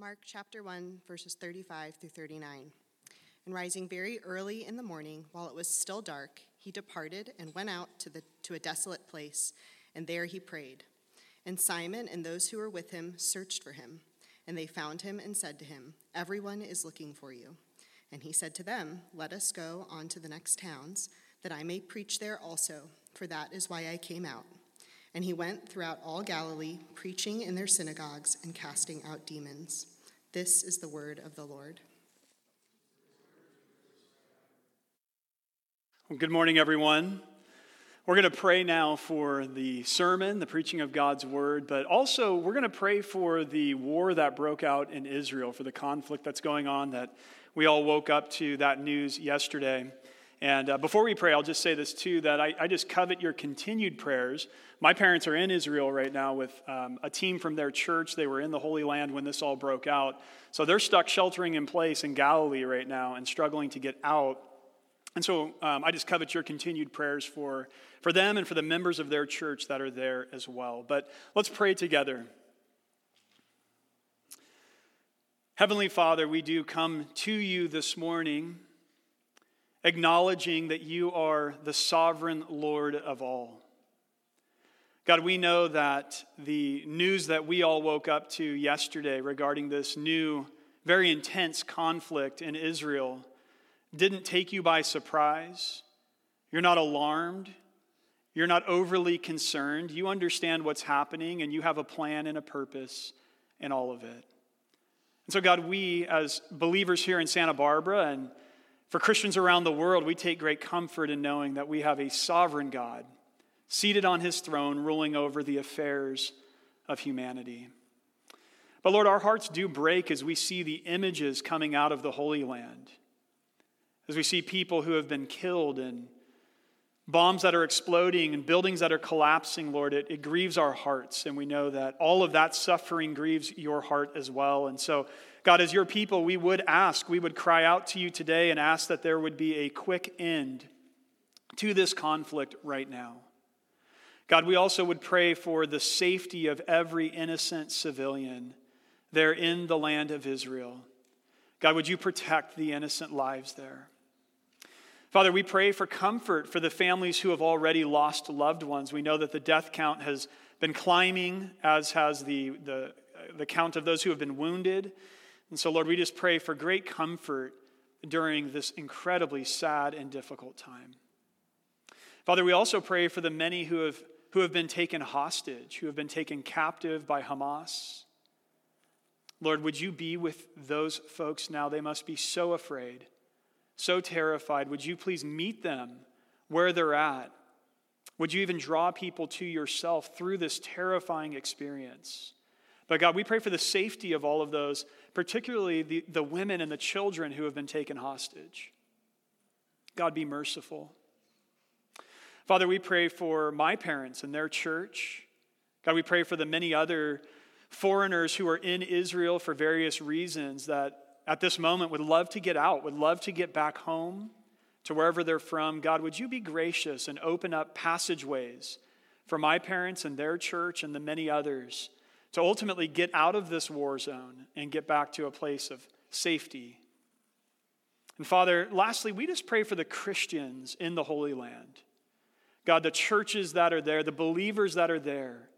Mark chapter 1, verses 35 through 39. And rising very early in the morning, while it was still dark, he departed and went out to, the, to a desolate place, and there he prayed. And Simon and those who were with him searched for him. And they found him and said to him, Everyone is looking for you. And he said to them, Let us go on to the next towns, that I may preach there also, for that is why I came out. And he went throughout all Galilee, preaching in their synagogues and casting out demons. This is the word of the Lord. Well, good morning, everyone. We're going to pray now for the sermon, the preaching of God's word, but also we're going to pray for the war that broke out in Israel, for the conflict that's going on that we all woke up to that news yesterday. And uh, before we pray, I'll just say this too that I, I, just covet your continued prayers. My parents are in Israel right now with um, a team from their church. They were in the Holy Land when this all broke out. So they're stuck sheltering in place in Galilee right now and struggling to get out. And so um, I just covet your continued prayers for, for them and for the members of their church that are there as well. But let's pray together. Heavenly Father, we do come to you this morning acknowledging that you are the sovereign Lord of all. God, we know that the news that we all woke up to yesterday regarding this new, very intense conflict in Israel didn't take you by surprise. You're not alarmed. You're not overly concerned. You understand what's happening and you have a plan and a purpose in all of it. And so, God, we as believers here in Santa Barbara and for Christians around the world, we take great comfort in knowing that we have a sovereign God seated on his throne, ruling over the affairs of humanity. But Lord, our hearts do break as we see the images coming out of the Holy Land, as we see people who have been killed and bombs that are exploding and buildings that are collapsing, Lord, it, it grieves our hearts. And we know that all of that suffering grieves your heart as well. And so, God, as your people, we would ask, we would cry out to you today and ask that there would be a quick end to this conflict right now. God, we also would pray for the safety of every innocent civilian there in the land of Israel. God, would you protect the innocent lives there? Father, we pray for comfort for the families who have already lost loved ones. We know that the death count has been climbing, as has the, the, the count of those who have been wounded. And so, Lord, we just pray for great comfort during this incredibly sad and difficult time. Father, we also pray for the many who have, who have been taken hostage, who have been taken captive by Hamas. Lord, would you be with those folks now? They must be so afraid, so terrified. Would you please meet them where they're at? Would you even draw people to yourself through this terrifying experience? But God, we pray for the safety of all of those particularly the, the women and the children who have been taken hostage. God, be merciful. Father, we pray for my parents and their church. God, we pray for the many other foreigners who are in Israel for various reasons that at this moment would love to get out, would love to get back home to wherever they're from. God, would you be gracious and open up passageways for my parents and their church and the many others to ultimately get out of this war zone and get back to a place of safety. And Father, lastly, we just pray for the Christians in the Holy Land. God, the churches that are there, the believers that are there.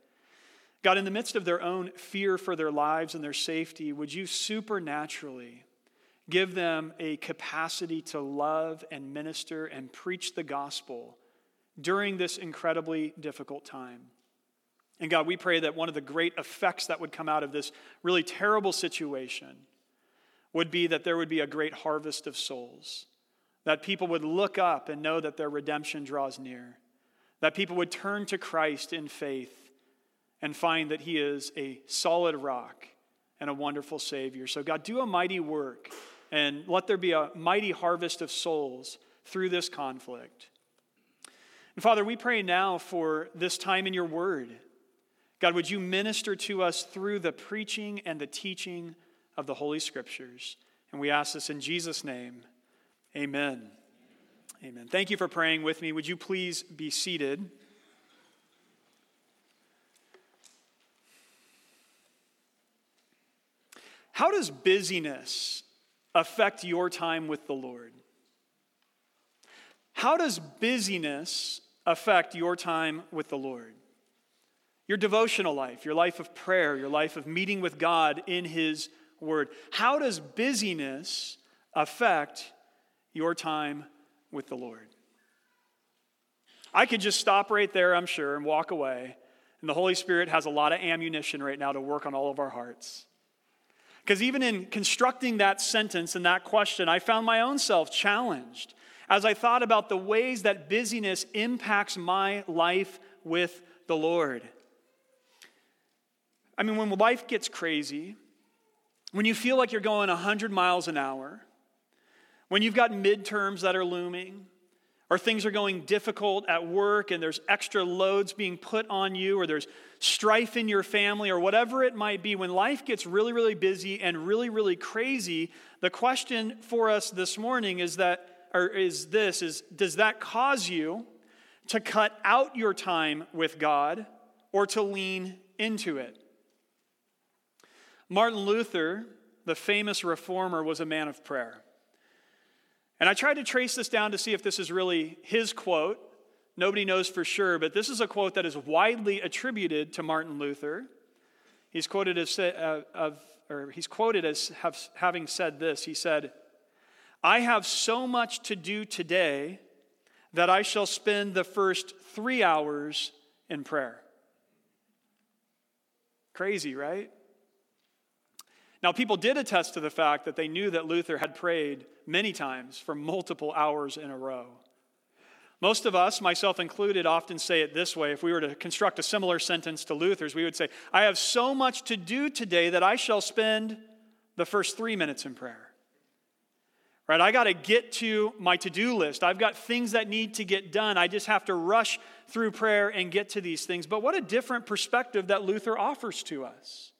God, in the midst of their own fear for their lives and their safety, would you supernaturally give them a capacity to love and minister and preach the gospel during this incredibly difficult time? And God, we pray that one of the great effects that would come out of this really terrible situation would be that there would be a great harvest of souls. That people would look up and know that their redemption draws near. That people would turn to Christ in faith and find that He is a solid rock and a wonderful Savior. So, God, do a mighty work and let there be a mighty harvest of souls through this conflict. And Father, we pray now for this time in your word. God, would you minister to us through the preaching and the teaching of the Holy Scriptures? And we ask this in Jesus' name. Amen. Amen. Thank you for praying with me. Would you please be seated? How does busyness affect your time with the Lord? How does busyness affect your time with the Lord? Your devotional life, your life of prayer, your life of meeting with God in His Word. How does busyness affect your time with the Lord? I could just stop right there, I'm sure, and walk away. And the Holy Spirit has a lot of ammunition right now to work on all of our hearts. Because even in constructing that sentence and that question, I found my own self challenged as I thought about the ways that busyness impacts my life with the Lord. I mean, when life gets crazy, when you feel like you're going 100 miles an hour, when you've got midterms that are looming, or things are going difficult at work and there's extra loads being put on you, or there's strife in your family, or whatever it might be, when life gets really, really busy and really, really crazy, the question for us this morning is that, or is this, is does that cause you to cut out your time with God or to lean into it? Martin Luther, the famous reformer, was a man of prayer. And I tried to trace this down to see if this is really his quote. Nobody knows for sure, but this is a quote that is widely attributed to Martin Luther. He's quoted as, uh, of, or he's quoted as have, having said this. He said, I have so much to do today that I shall spend the first three hours in prayer. Crazy, right? Now, people did attest to the fact that they knew that Luther had prayed many times for multiple hours in a row. Most of us, myself included, often say it this way. If we were to construct a similar sentence to Luther's, we would say, I have so much to do today that I shall spend the first three minutes in prayer. Right? I got to get to my to do list. I've got things that need to get done. I just have to rush through prayer and get to these things. But what a different perspective that Luther offers to us.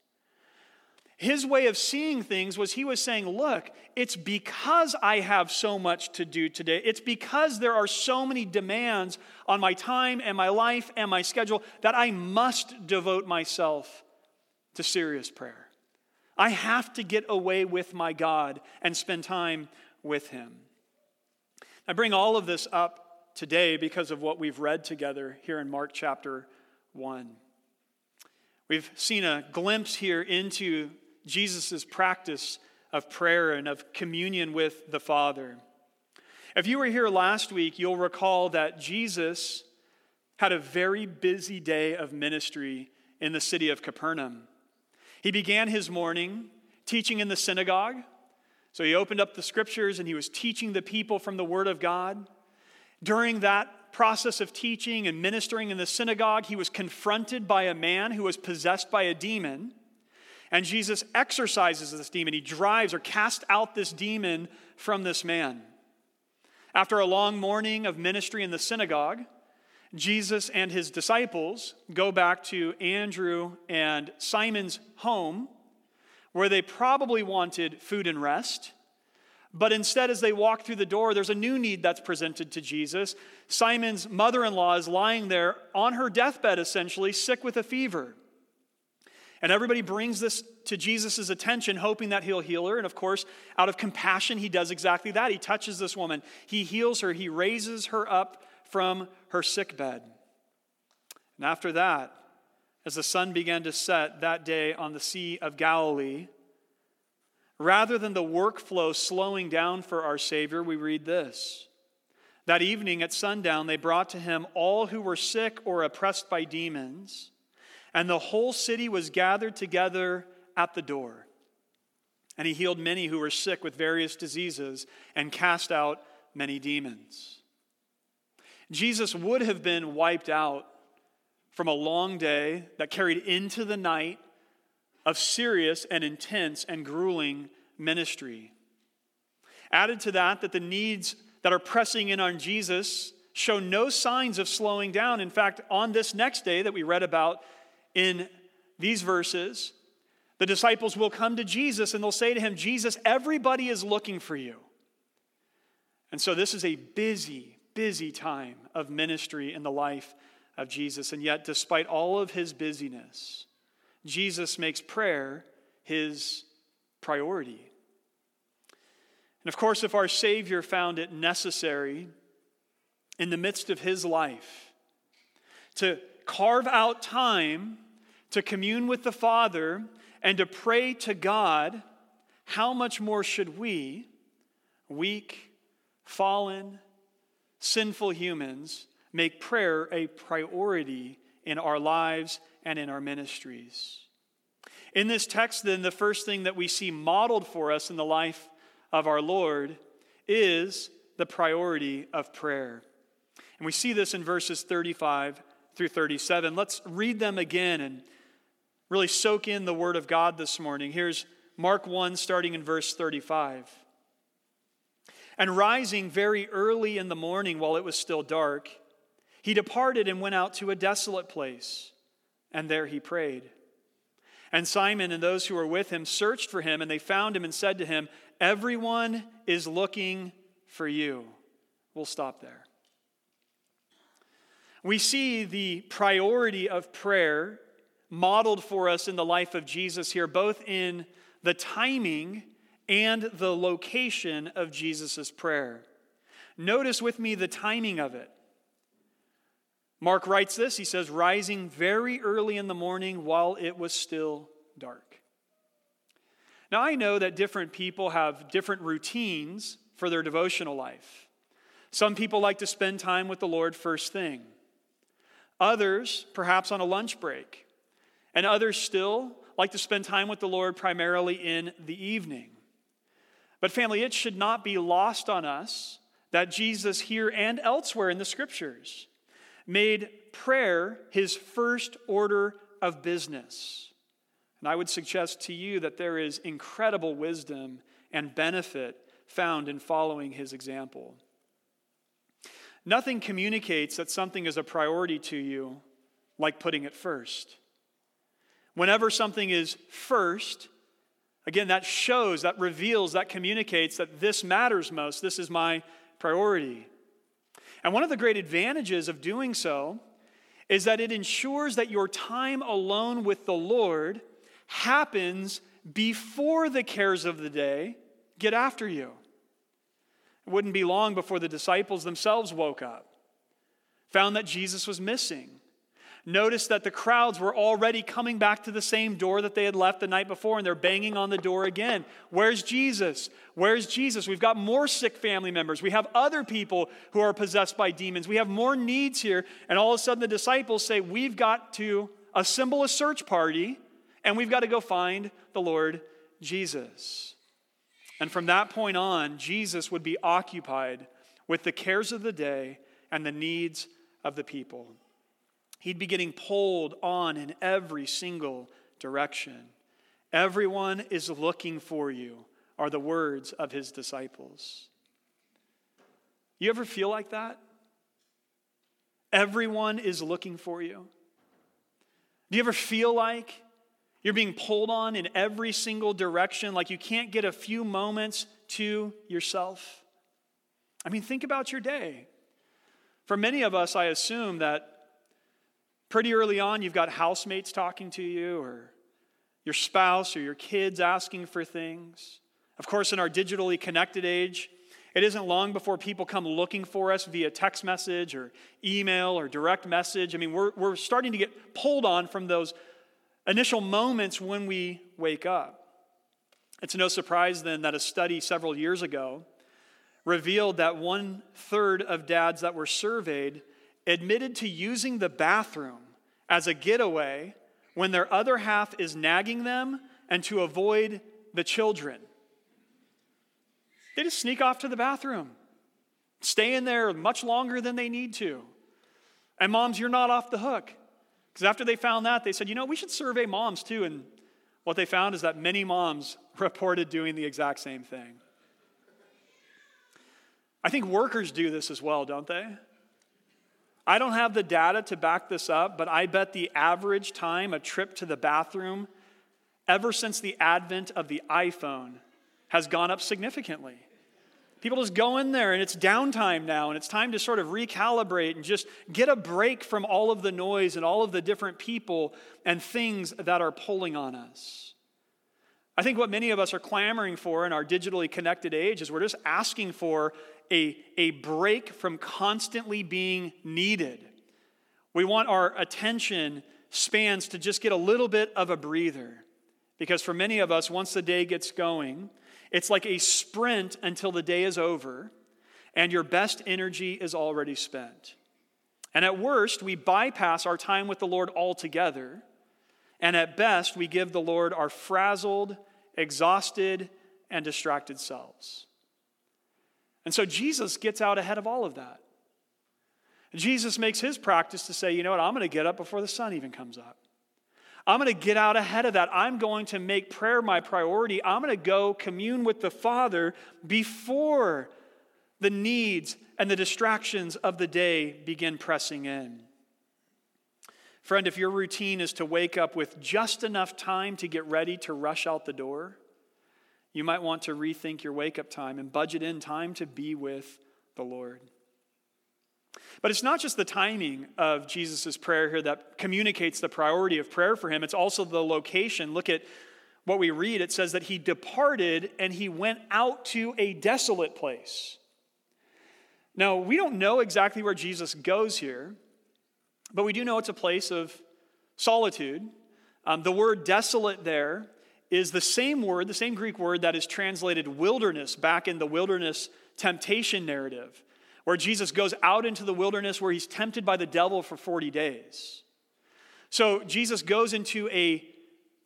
His way of seeing things was he was saying, Look, it's because I have so much to do today. It's because there are so many demands on my time and my life and my schedule that I must devote myself to serious prayer. I have to get away with my God and spend time with Him. I bring all of this up today because of what we've read together here in Mark chapter 1. We've seen a glimpse here into Jesus' practice of prayer and of communion with the Father. If you were here last week, you'll recall that Jesus had a very busy day of ministry in the city of Capernaum. He began his morning teaching in the synagogue. So he opened up the scriptures and he was teaching the people from the Word of God. During that process of teaching and ministering in the synagogue, he was confronted by a man who was possessed by a demon. And Jesus exorcises this demon. He drives or casts out this demon from this man. After a long morning of ministry in the synagogue, Jesus and his disciples go back to Andrew and Simon's home, where they probably wanted food and rest. But instead, as they walk through the door, there's a new need that's presented to Jesus. Simon's mother in law is lying there on her deathbed, essentially, sick with a fever. And everybody brings this to Jesus' attention, hoping that he'll heal her. And of course, out of compassion, he does exactly that. He touches this woman, he heals her, he raises her up from her sick bed. And after that, as the sun began to set that day on the Sea of Galilee, rather than the workflow slowing down for our Savior, we read this. That evening at sundown, they brought to him all who were sick or oppressed by demons and the whole city was gathered together at the door. And he healed many who were sick with various diseases and cast out many demons. Jesus would have been wiped out from a long day that carried into the night of serious and intense and grueling ministry. Added to that, that the needs that are pressing in on Jesus show no signs of slowing down. In fact, on this next day that we read about in these verses, the disciples will come to Jesus and they'll say to him, Jesus, everybody is looking for you. And so this is a busy, busy time of ministry in the life of Jesus. And yet, despite all of his busyness, Jesus makes prayer his priority. And of course, if our Savior found it necessary in the midst of his life to carve out time to commune with the Father and to pray to God, how much more should we, weak, fallen, sinful humans, make prayer a priority in our lives and in our ministries? In this text, then, the first thing that we see modeled for us in the life of our Lord is the priority of prayer. And we see this in verses 35 through 37. Let's read them again and really soak in the Word of God this morning. Here's Mark 1, starting in verse 35. And rising very early in the morning while it was still dark, he departed and went out to a desolate place, and there he prayed. And Simon and those who were with him searched for him, and they found him and said to him, Everyone is looking for you. We'll stop there. We see the priority of prayer modeled for us in the life of Jesus here, both in the timing and the location of Jesus' prayer. Notice with me the timing of it. Mark writes this he says, rising very early in the morning while it was still dark. Now, I know that different people have different routines for their devotional life. Some people like to spend time with the Lord first thing, others, perhaps on a lunch break, and others still like to spend time with the Lord primarily in the evening. But, family, it should not be lost on us that Jesus, here and elsewhere in the scriptures, made prayer his first order of business. And I would suggest to you that there is incredible wisdom and benefit found in following his example. Nothing communicates that something is a priority to you like putting it first. Whenever something is first, again, that shows, that reveals, that communicates that this matters most. This is my priority. And one of the great advantages of doing so is that it ensures that your time alone with the Lord happens before the cares of the day get after you. It wouldn't be long before the disciples themselves woke up, found that Jesus was missing. Noticed that the crowds were already coming back to the same door that they had left the night before, and they're banging on the door again. Where's Jesus? Where's Jesus? We've got more sick family members. We have other people who are possessed by demons. We have more needs here. And all of a sudden, the disciples say, We've got to assemble a search party and we've got to go find the Lord Jesus. And from that point on, Jesus would be occupied with the cares of the day and the needs of the people. He'd be getting pulled on in every single direction. Everyone is looking for you, are the words of his disciples. You ever feel like that? Everyone is looking for you. Do you ever feel like you're being pulled on in every single direction, like you can't get a few moments to yourself. I mean, think about your day. For many of us, I assume that pretty early on you've got housemates talking to you, or your spouse, or your kids asking for things. Of course, in our digitally connected age, it isn't long before people come looking for us via text message or email or direct message. I mean, we're, we're starting to get pulled on from those initial moments when we wake up. It's no surprise then that a study several years ago revealed that one third of dads that were surveyed admitted to using the bathroom as a getaway when their other half is nagging them and to avoid the children. They just sneak off to the bathroom, stay in there much longer than they need to. And moms, you're not off the hook. Because after they found that, they said, you know, we should survey moms too. And what they found is that many moms reported doing the exact same thing. I think workers do this as well, don't they? I don't have the data to back this up, but I bet the average time a trip to the bathroom ever since the advent of the iPhone has gone up significantly. People just go in there and it's downtime now and it's time to sort of recalibrate and just get a break from all of the noise and all of the different people and things that are pulling on us. I think what many of us are clamoring for in our digitally connected age is we're just asking for a, a break from constantly being needed. We want our attention spans to just get a little bit of a breather. Because for many of us, once the day gets going, it's like a sprint until the day is over and your best energy is already spent. And at worst, we bypass our time with the Lord altogether. And at best, we give the Lord our frazzled, exhausted, and distracted selves. And so Jesus gets out ahead of all of that. Jesus makes his practice to say, you know what, I'm going to get up before the sun even comes up. I'm going to get out ahead of that. I'm going to make prayer my priority. I'm going to go commune with the Father before the needs and the distractions of the day begin pressing in. Friend, if your routine is to wake up with just enough time to get ready to rush out the door, you might want to rethink your wake up time and budget in time to be with the Lord. But it's not just the timing of Jesus' prayer here that communicates the priority of prayer for him, it's also the location. Look at what we read. It says that he departed and he went out to a desolate place. Now, we don't know exactly where Jesus goes here, but we do know it's a place of solitude. Um, the word desolate there is the same word, the same Greek word that is translated wilderness back in the wilderness temptation narrative, where Jesus goes out into the wilderness where he's tempted by the devil for 40 days. So Jesus goes into a,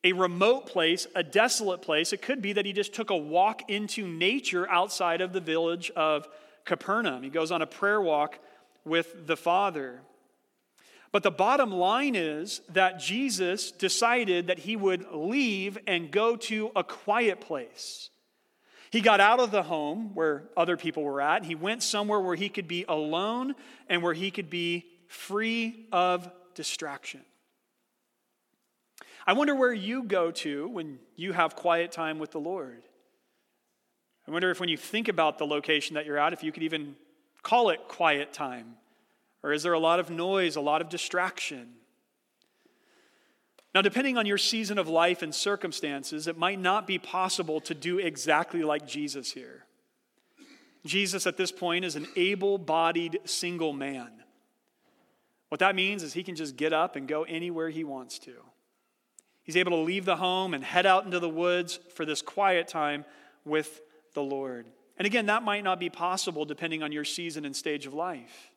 a remote place, a desolate place. It could be that he just took a walk into nature outside of the village of Capernaum. He goes on a prayer walk with the Father. But the bottom line is that Jesus decided that he would leave and go to a quiet place. He got out of the home where other people were at. He went somewhere where he could be alone and where he could be free of distraction. I wonder where you go to when you have quiet time with the Lord. I wonder if when you think about the location that you're at, if you could even call it quiet time or is there a lot of noise, a lot of distraction? Now, depending on your season of life and circumstances, it might not be possible to do exactly like Jesus here. Jesus, at this point, is an able bodied single man. What that means is he can just get up and go anywhere he wants to. He's able to leave the home and head out into the woods for this quiet time with the Lord. And again, that might not be possible depending on your season and stage of life.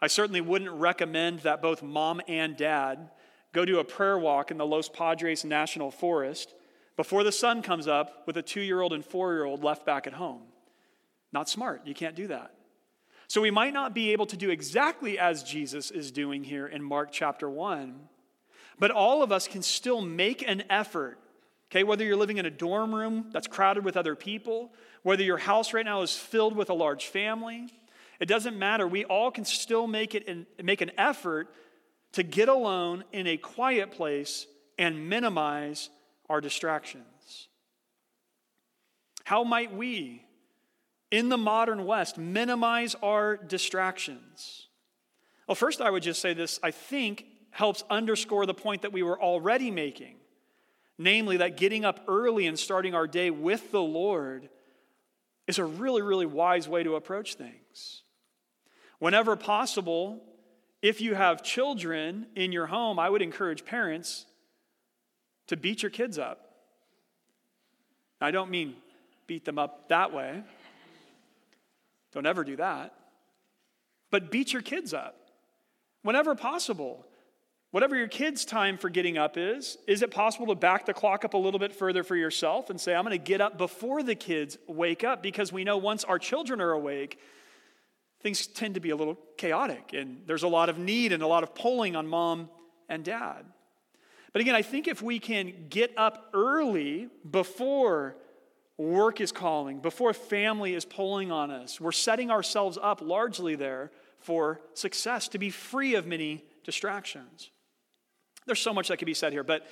I certainly wouldn't recommend that both mom and dad go do a prayer walk in the Los Padres National Forest before the sun comes up with a two year old and four year old left back at home. Not smart. You can't do that. So we might not be able to do exactly as Jesus is doing here in Mark chapter 1, but all of us can still make an effort. Okay, whether you're living in a dorm room that's crowded with other people, whether your house right now is filled with a large family, it doesn't matter. We all can still make it and make an effort to get alone in a quiet place and minimize our distractions. How might we, in the modern West, minimize our distractions? Well, first, I would just say this I think helps underscore the point that we were already making namely, that getting up early and starting our day with the Lord is a really, really wise way to approach things. Whenever possible, if you have children in your home, I would encourage parents to beat your kids up. I don't mean beat them up that way. Don't ever do that. But beat your kids up whenever possible. Whatever your kids' time for getting up is, is it possible to back the clock up a little bit further for yourself and say, I'm going to get up before the kids wake up? Because we know once our children are awake, things tend to be a little chaotic and there's a lot of need and a lot of pulling on mom and dad. But again, I think if we can get up early before work is calling, before family is pulling on us, we're setting ourselves up largely there for success, to be free of many distractions. There's so much that could be said here, but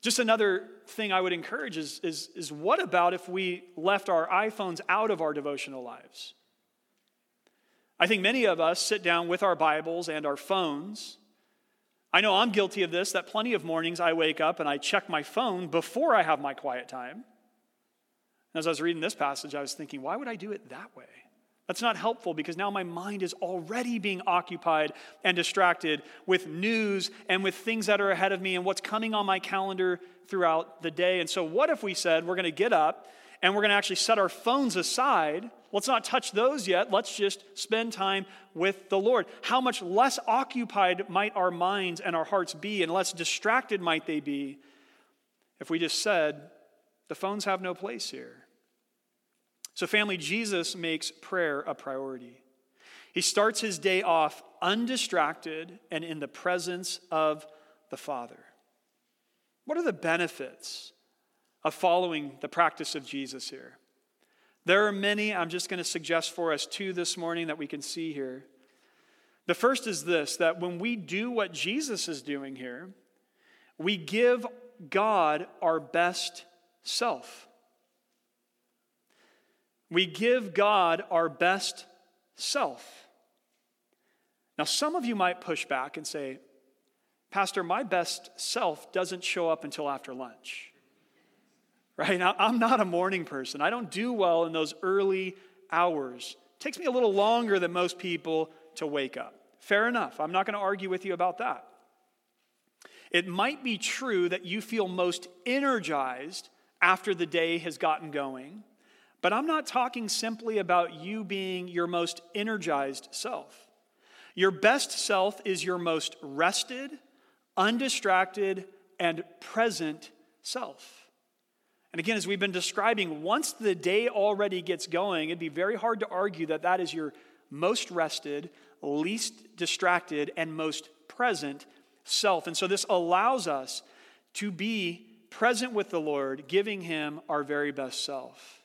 just another thing I would encourage is, is, is what about if we left our iPhones out of our devotional lives? I think many of us sit down with our Bibles and our phones, I know I'm guilty of this, that plenty of mornings I wake up and I check my phone before I have my quiet time. And As I was reading this passage, I was thinking, why would I do it that way? That's not helpful because now my mind is already being occupied and distracted with news and with things that are ahead of me and what's coming on my calendar throughout the day. And so, what if we said we're going to get up and we're going to actually set our phones aside? Let's not touch those yet. Let's just spend time with the Lord. How much less occupied might our minds and our hearts be, and less distracted might they be if we just said, the phones have no place here? So, family, Jesus makes prayer a priority. He starts his day off undistracted and in the presence of the Father. What are the benefits of following the practice of Jesus here? There are many. I'm just going to suggest for us two this morning that we can see here. The first is this that when we do what Jesus is doing here, we give God our best self. We give God our best self. Now, some of you might push back and say, Pastor, my best self doesn't show up until after lunch. Right? Now, I'm not a morning person. I don't do well in those early hours. It takes me a little longer than most people to wake up. Fair enough. I'm not going to argue with you about that. It might be true that you feel most energized after the day has gotten going, but I'm not talking simply about you being your most energized self. Your best self is your most rested, undistracted, and present self. And again, as we've been describing, once the day already gets going, it'd be very hard to argue that that is your most rested, least distracted, and most present self. And so this allows us to be present with the Lord, giving Him our very best self.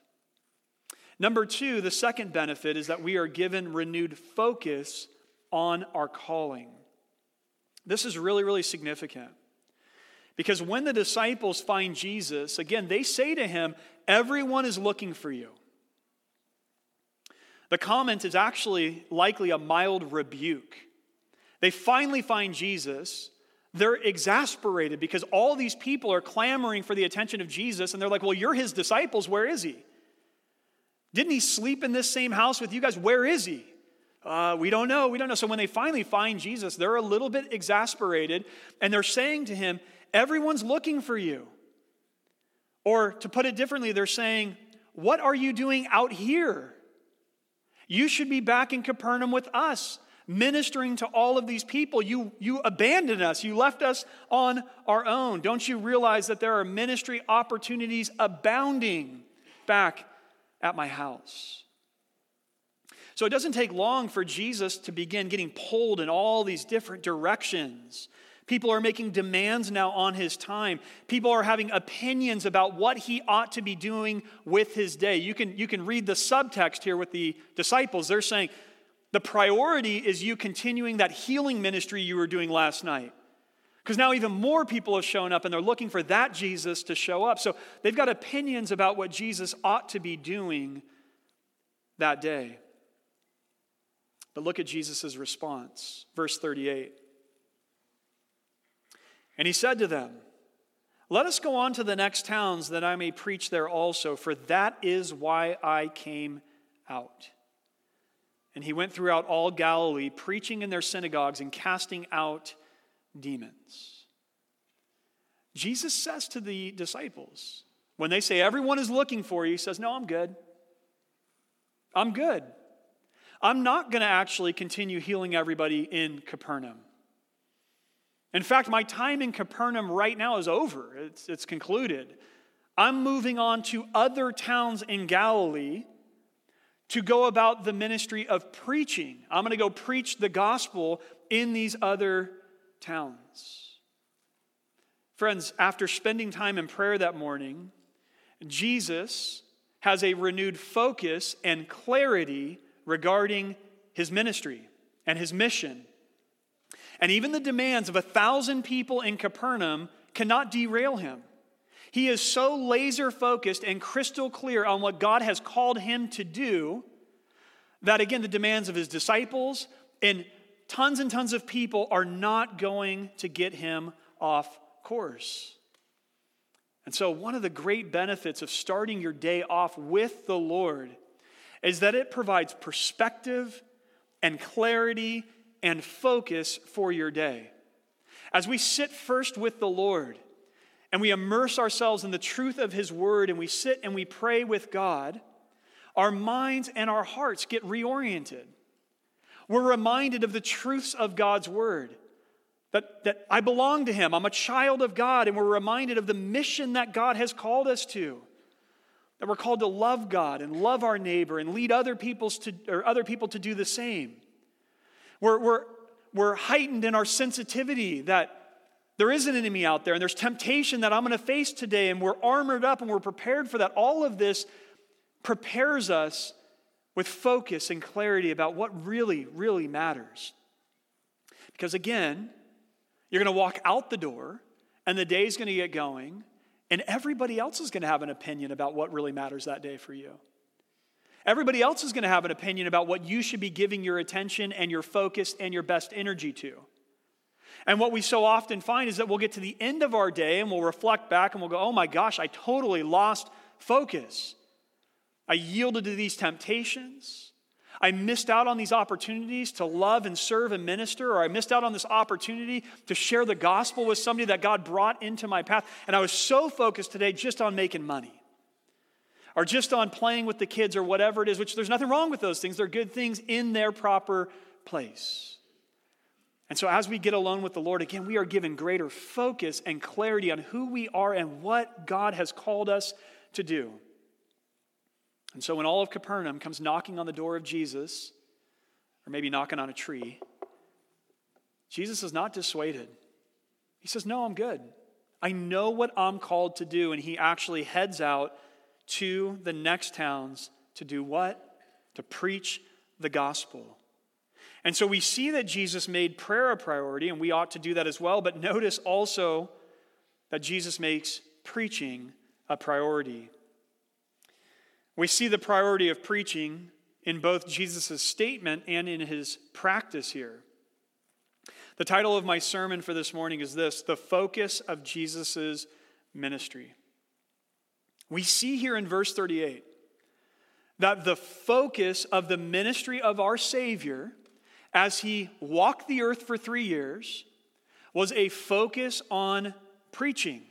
Number two, the second benefit is that we are given renewed focus on our calling. This is really, really significant. Because when the disciples find Jesus, again, they say to him, Everyone is looking for you. The comment is actually likely a mild rebuke. They finally find Jesus. They're exasperated because all these people are clamoring for the attention of Jesus, and they're like, Well, you're his disciples. Where is he? Didn't he sleep in this same house with you guys? Where is he? Uh, we don't know. We don't know. So when they finally find Jesus, they're a little bit exasperated and they're saying to him, Everyone's looking for you. Or to put it differently, they're saying, What are you doing out here? You should be back in Capernaum with us, ministering to all of these people. You, you abandoned us, you left us on our own. Don't you realize that there are ministry opportunities abounding back at my house. So it doesn't take long for Jesus to begin getting pulled in all these different directions. People are making demands now on his time. People are having opinions about what he ought to be doing with his day. You can, you can read the subtext here with the disciples. They're saying, the priority is you continuing that healing ministry you were doing last night. Because now even more people have shown up and they're looking for that Jesus to show up. So they've got opinions about what Jesus ought to be doing that day. But look at Jesus' response. Verse 38. And he said to them, Let us go on to the next towns that I may preach there also, for that is why I came out. And he went throughout all Galilee, preaching in their synagogues and casting out demons. Jesus says to the disciples, when they say, Everyone is looking for you, he says, No, I'm good. I'm good. I'm not going to actually continue healing everybody in Capernaum. In fact, my time in Capernaum right now is over, it's, it's concluded. I'm moving on to other towns in Galilee to go about the ministry of preaching. I'm going to go preach the gospel in these other towns. Friends, after spending time in prayer that morning, Jesus has a renewed focus and clarity regarding his ministry and his mission. And even the demands of a thousand people in Capernaum cannot derail him. He is so laser focused and crystal clear on what God has called him to do that, again, the demands of his disciples and tons and tons of people are not going to get him off course. And so, one of the great benefits of starting your day off with the Lord is that it provides perspective and clarity and focus for your day. As we sit first with the Lord and we immerse ourselves in the truth of His Word and we sit and we pray with God, our minds and our hearts get reoriented. We're reminded of the truths of God's Word. That, that I belong to Him. I'm a child of God, and we're reminded of the mission that God has called us to. That we're called to love God and love our neighbor and lead other, people's to, or other people to do the same. We're, we're, we're heightened in our sensitivity that there is an enemy out there and there's temptation that I'm going to face today, and we're armored up and we're prepared for that. All of this prepares us with focus and clarity about what really, really matters. Because again, you're going to walk out the door and the day's going to get going, and everybody else is going to have an opinion about what really matters that day for you. Everybody else is going to have an opinion about what you should be giving your attention and your focus and your best energy to. And what we so often find is that we'll get to the end of our day and we'll reflect back and we'll go, oh my gosh, I totally lost focus. I yielded to these temptations. I missed out on these opportunities to love and serve and minister, or I missed out on this opportunity to share the gospel with somebody that God brought into my path. And I was so focused today just on making money or just on playing with the kids or whatever it is, which there's nothing wrong with those things. They're good things in their proper place. And so, as we get alone with the Lord, again, we are given greater focus and clarity on who we are and what God has called us to do. And so when all of Capernaum comes knocking on the door of Jesus, or maybe knocking on a tree, Jesus is not dissuaded. He says, No, I'm good. I know what I'm called to do. And he actually heads out to the next towns to do what? To preach the gospel. And so we see that Jesus made prayer a priority, and we ought to do that as well. But notice also that Jesus makes preaching a priority. We see the priority of preaching in both Jesus' statement and in his practice here. The title of my sermon for this morning is this The Focus of Jesus' Ministry. We see here in verse 38 that the focus of the ministry of our Savior as he walked the earth for three years was a focus on preaching.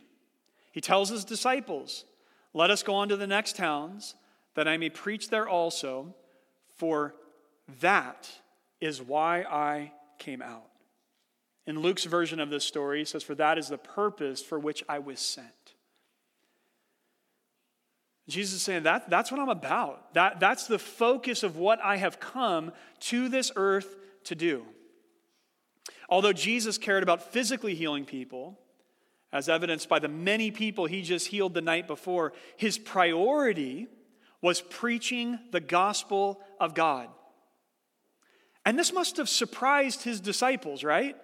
He tells his disciples, Let us go on to the next towns that I may preach there also, for that is why I came out. In Luke's version of this story, he says, For that is the purpose for which I was sent. Jesus is saying that, that's what I'm about. That, that's the focus of what I have come to this earth to do. Although Jesus cared about physically healing people, as evidenced by the many people he just healed the night before, his priority was preaching the gospel of God. And this must have surprised his disciples, right?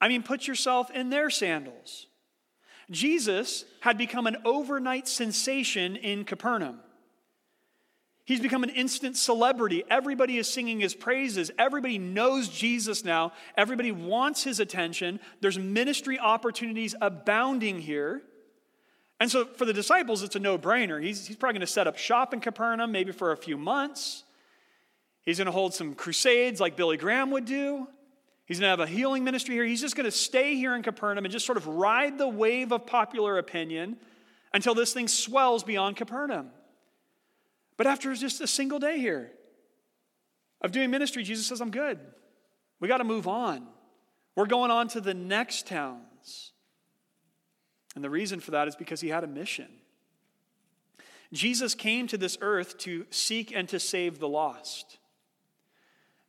I mean, put yourself in their sandals. Jesus had become an overnight sensation in Capernaum. He's become an instant celebrity. Everybody is singing his praises. Everybody knows Jesus now. Everybody wants his attention. There's ministry opportunities abounding here. And so for the disciples, it's a no brainer. He's, he's probably going to set up shop in Capernaum, maybe for a few months. He's going to hold some crusades like Billy Graham would do. He's going to have a healing ministry here. He's just going to stay here in Capernaum and just sort of ride the wave of popular opinion until this thing swells beyond Capernaum. But after just a single day here of doing ministry, Jesus says, I'm good. We got to move on. We're going on to the next towns. And the reason for that is because he had a mission. Jesus came to this earth to seek and to save the lost.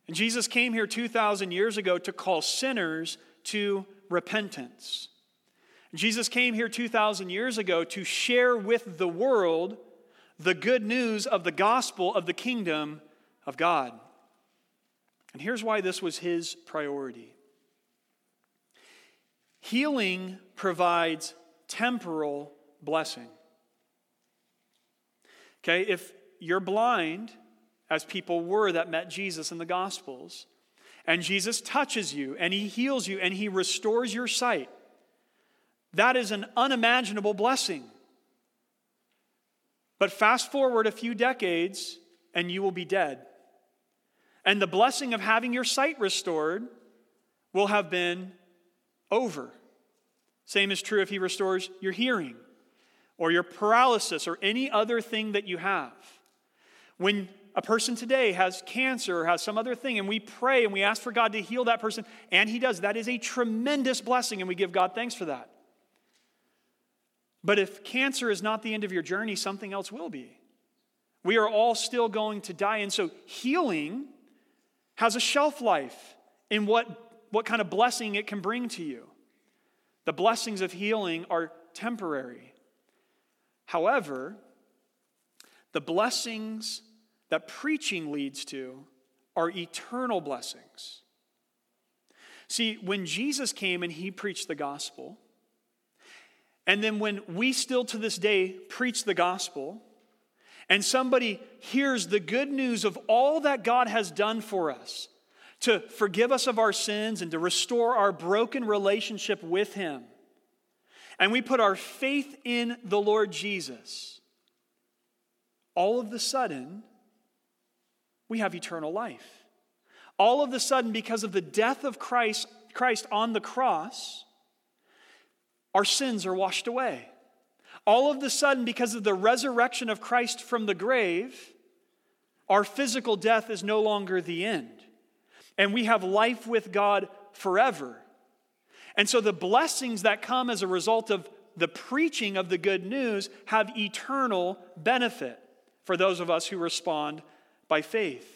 And Jesus came here 2,000 years ago to call sinners to repentance. Jesus came here 2,000 years ago to share with the world the good news of the gospel of the kingdom of God. And here's why this was his priority healing provides temporal blessing. Okay, if you're blind, as people were that met Jesus in the Gospels, and Jesus touches you and he heals you and he restores your sight, that is an unimaginable blessing. But fast forward a few decades and you will be dead. And the blessing of having your sight restored will have been over. Same is true if he restores your hearing or your paralysis or any other thing that you have. When a person today has cancer or has some other thing, and we pray and we ask for God to heal that person, and He does. That is a tremendous blessing, and we give God thanks for that. But if cancer is not the end of your journey, something else will be. We are all still going to die. And so healing has a shelf life in what, what kind of blessing it can bring to you. The blessings of healing are temporary. However, the blessings that preaching leads to are eternal blessings. See, when Jesus came and he preached the gospel, and then when we still to this day preach the gospel, and somebody hears the good news of all that God has done for us to forgive us of our sins and to restore our broken relationship with Him, and we put our faith in the Lord Jesus, all of the sudden, we have eternal life. All of a sudden, because of the death of Christ, Christ on the cross, our sins are washed away. All of a sudden, because of the resurrection of Christ from the grave, our physical death is no longer the end. And we have life with God forever. And so the blessings that come as a result of the preaching of the good news have eternal benefit for those of us who respond by faith.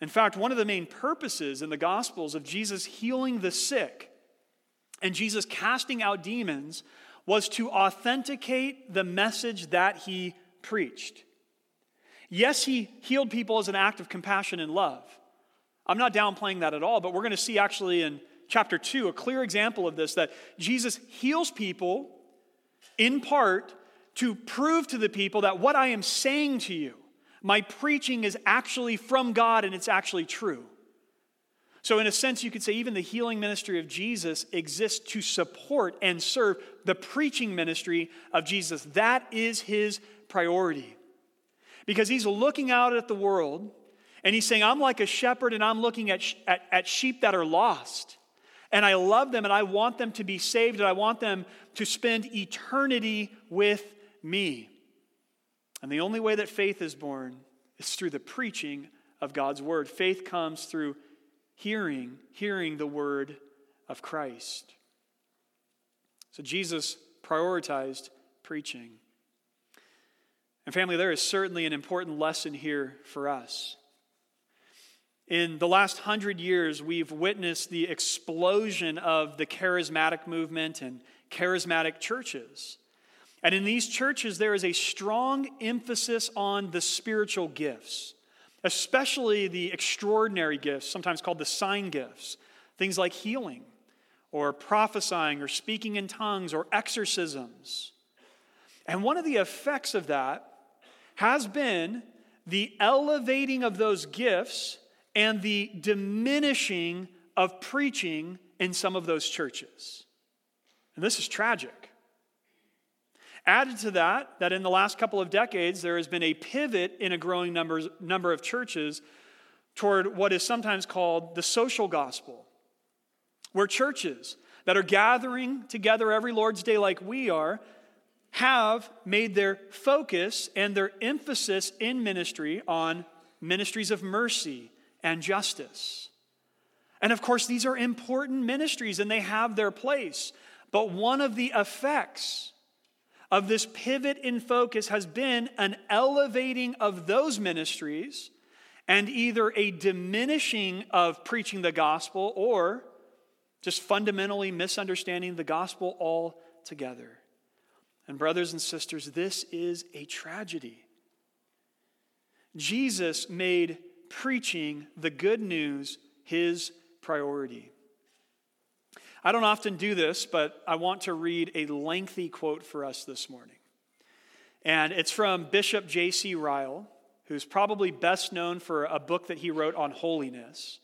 In fact, one of the main purposes in the Gospels of Jesus healing the sick and Jesus casting out demons was to authenticate the message that he preached. Yes, he healed people as an act of compassion and love. I'm not downplaying that at all, but we're going to see actually in chapter 2 a clear example of this that Jesus heals people in part to prove to the people that what I am saying to you my preaching is actually from God and it's actually true. So, in a sense, you could say even the healing ministry of Jesus exists to support and serve the preaching ministry of Jesus. That is his priority. Because he's looking out at the world and he's saying, I'm like a shepherd and I'm looking at, at, at sheep that are lost. And I love them and I want them to be saved and I want them to spend eternity with me. And the only way that faith is born is through the preaching of God's word. Faith comes through hearing, hearing the word of Christ. So Jesus prioritized preaching. And family, there is certainly an important lesson here for us. In the last hundred years, we've witnessed the explosion of the charismatic movement and charismatic churches. And in these churches, there is a strong emphasis on the spiritual gifts, especially the extraordinary gifts, sometimes called the sign gifts, things like healing or prophesying or speaking in tongues or exorcisms. And one of the effects of that has been the elevating of those gifts and the diminishing of preaching in some of those churches. And this is tragic. Added to that, that in the last couple of decades, there has been a pivot in a growing number, number of churches toward what is sometimes called the social gospel, where churches that are gathering together every Lord's Day like we are have made their focus and their emphasis in ministry on ministries of mercy and justice. And of course, these are important ministries and they have their place. But one of the effects of this pivot in focus has been an elevating of those ministries and either a diminishing of preaching the gospel or just fundamentally misunderstanding the gospel altogether. And, brothers and sisters, this is a tragedy. Jesus made preaching the good news his priority. I don't often do this, but I want to read a lengthy quote for us this morning. And it's from Bishop J.C. Ryle, who's probably best known for a book that he wrote on holiness.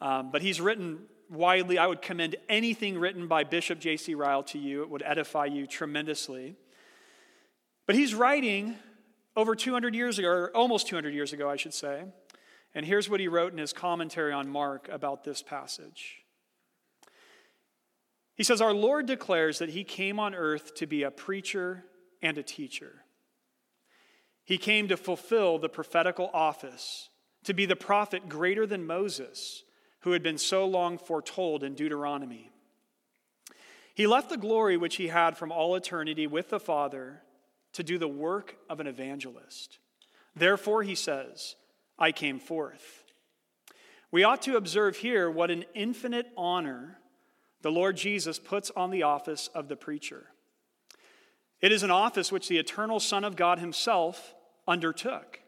Um, but he's written widely. I would commend anything written by Bishop J.C. Ryle to you, it would edify you tremendously. But he's writing over 200 years ago, or almost 200 years ago, I should say. And here's what he wrote in his commentary on Mark about this passage. He says, Our Lord declares that he came on earth to be a preacher and a teacher. He came to fulfill the prophetical office, to be the prophet greater than Moses, who had been so long foretold in Deuteronomy. He left the glory which he had from all eternity with the Father to do the work of an evangelist. Therefore, he says, I came forth. We ought to observe here what an infinite honor the Lord Jesus puts on the office of the preacher. It is an office which the eternal Son of God himself undertook.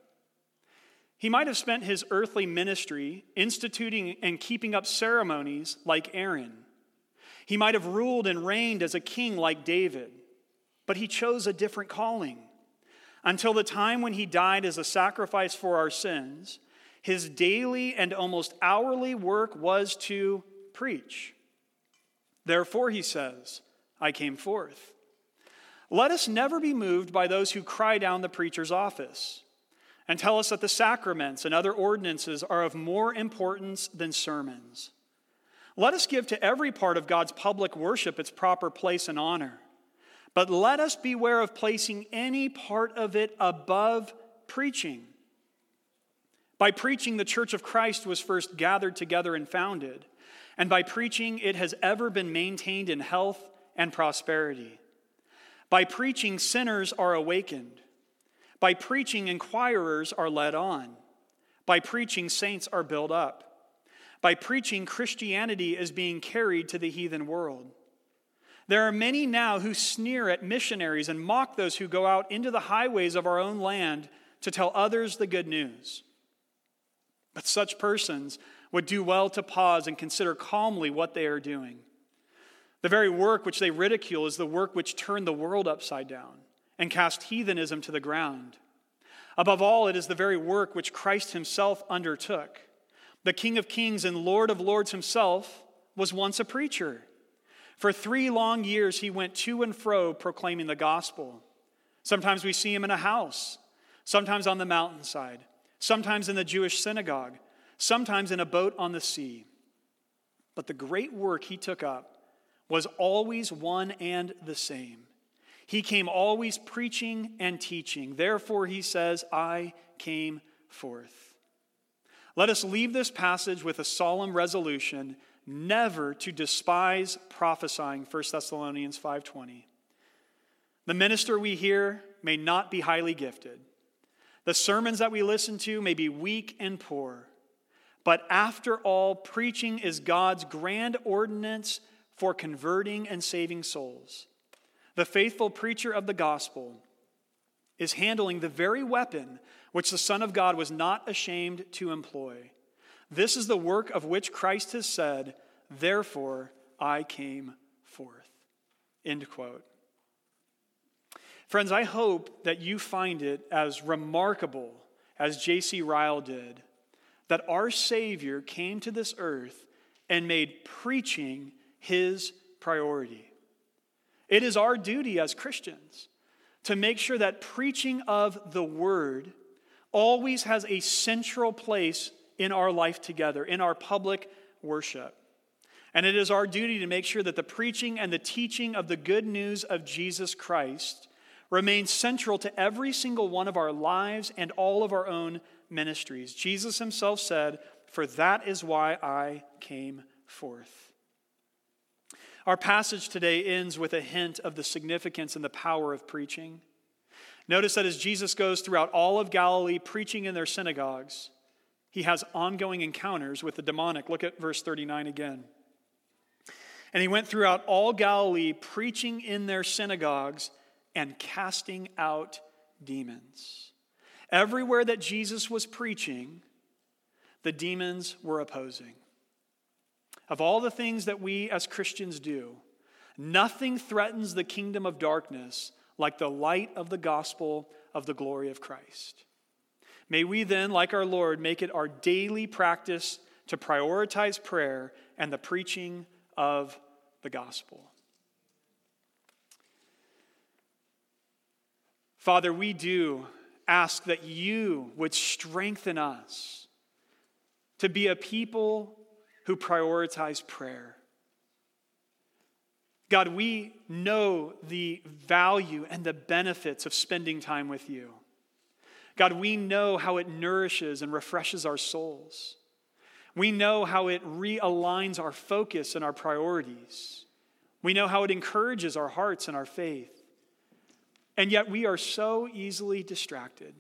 He might have spent his earthly ministry instituting and keeping up ceremonies like Aaron. He might have ruled and reigned as a king like David but he chose a different calling. Until the time when he died as a sacrifice for our sins, his daily and almost hourly work was to preach. Therefore, he says, I came forth. Let us never be moved by those who cry down the preacher's office and tell us that the sacraments and other ordinances are of more importance than sermons. Let us give to every part of God's public worship its proper place and honor. But let us beware of placing any part of it above preaching. By preaching, the church of Christ was first gathered together and founded. And by preaching, it has ever been maintained in health and prosperity. By preaching, sinners are awakened. By preaching, inquirers are led on. By preaching, saints are built up. By preaching, Christianity is being carried to the heathen world. There are many now who sneer at missionaries and mock those who go out into the highways of our own land to tell others the good news. But such persons would do well to pause and consider calmly what they are doing. The very work which they ridicule is the work which turned the world upside down and cast heathenism to the ground. Above all, it is the very work which Christ himself undertook. The King of Kings and Lord of Lords himself was once a preacher. For three long years, he went to and fro proclaiming the gospel. Sometimes we see him in a house, sometimes on the mountainside, sometimes in the Jewish synagogue, sometimes in a boat on the sea. But the great work he took up was always one and the same. He came always preaching and teaching. Therefore, he says, I came forth. Let us leave this passage with a solemn resolution never to despise prophesying 1 thessalonians 5.20 the minister we hear may not be highly gifted the sermons that we listen to may be weak and poor but after all preaching is god's grand ordinance for converting and saving souls the faithful preacher of the gospel is handling the very weapon which the son of god was not ashamed to employ this is the work of which Christ has said, Therefore I came forth. End quote. Friends, I hope that you find it as remarkable as J.C. Ryle did that our Savior came to this earth and made preaching his priority. It is our duty as Christians to make sure that preaching of the Word always has a central place in our life together, in our public worship. And it is our duty to make sure that the preaching and the teaching of the good news of Jesus Christ remains central to every single one of our lives and all of our own ministries. Jesus himself said, For that is why I came forth. Our passage today ends with a hint of the significance and the power of preaching. Notice that as Jesus goes throughout all of Galilee preaching in their synagogues, he has ongoing encounters with the demonic. Look at verse 39 again. And he went throughout all Galilee, preaching in their synagogues and casting out demons. Everywhere that Jesus was preaching, the demons were opposing. Of all the things that we as Christians do, nothing threatens the kingdom of darkness like the light of the gospel of the glory of Christ. May we then, like our Lord, make it our daily practice to prioritize prayer and the preaching of the gospel. Father, we do ask that you would strengthen us to be a people who prioritize prayer. God, we know the value and the benefits of spending time with you. God, we know how it nourishes and refreshes our souls. We know how it realigns our focus and our priorities. We know how it encourages our hearts and our faith. And yet we are so easily distracted.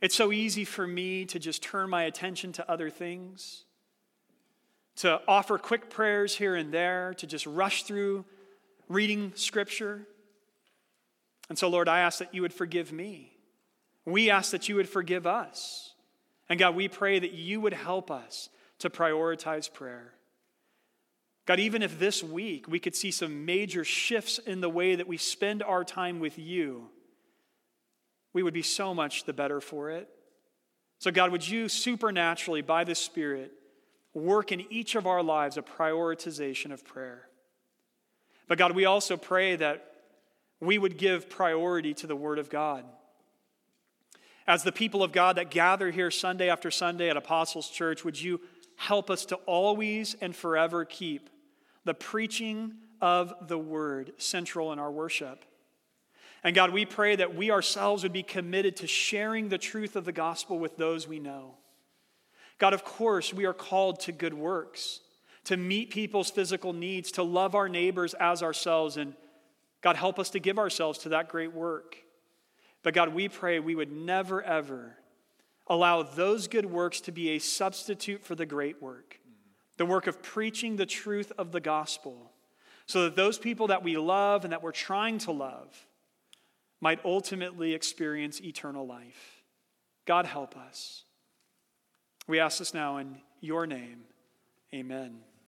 It's so easy for me to just turn my attention to other things, to offer quick prayers here and there, to just rush through reading scripture. And so, Lord, I ask that you would forgive me. We ask that you would forgive us. And God, we pray that you would help us to prioritize prayer. God, even if this week we could see some major shifts in the way that we spend our time with you, we would be so much the better for it. So, God, would you supernaturally, by the Spirit, work in each of our lives a prioritization of prayer? But, God, we also pray that we would give priority to the Word of God. As the people of God that gather here Sunday after Sunday at Apostles' Church, would you help us to always and forever keep the preaching of the word central in our worship. And God, we pray that we ourselves would be committed to sharing the truth of the gospel with those we know. God, of course, we are called to good works, to meet people's physical needs, to love our neighbors as ourselves. And God, help us to give ourselves to that great work. But God, we pray we would never, ever allow those good works to be a substitute for the great work the work of preaching the truth of the gospel, so that those people that we love and that we're trying to love might ultimately experience eternal life. God help us. We ask this now in your name. Amen.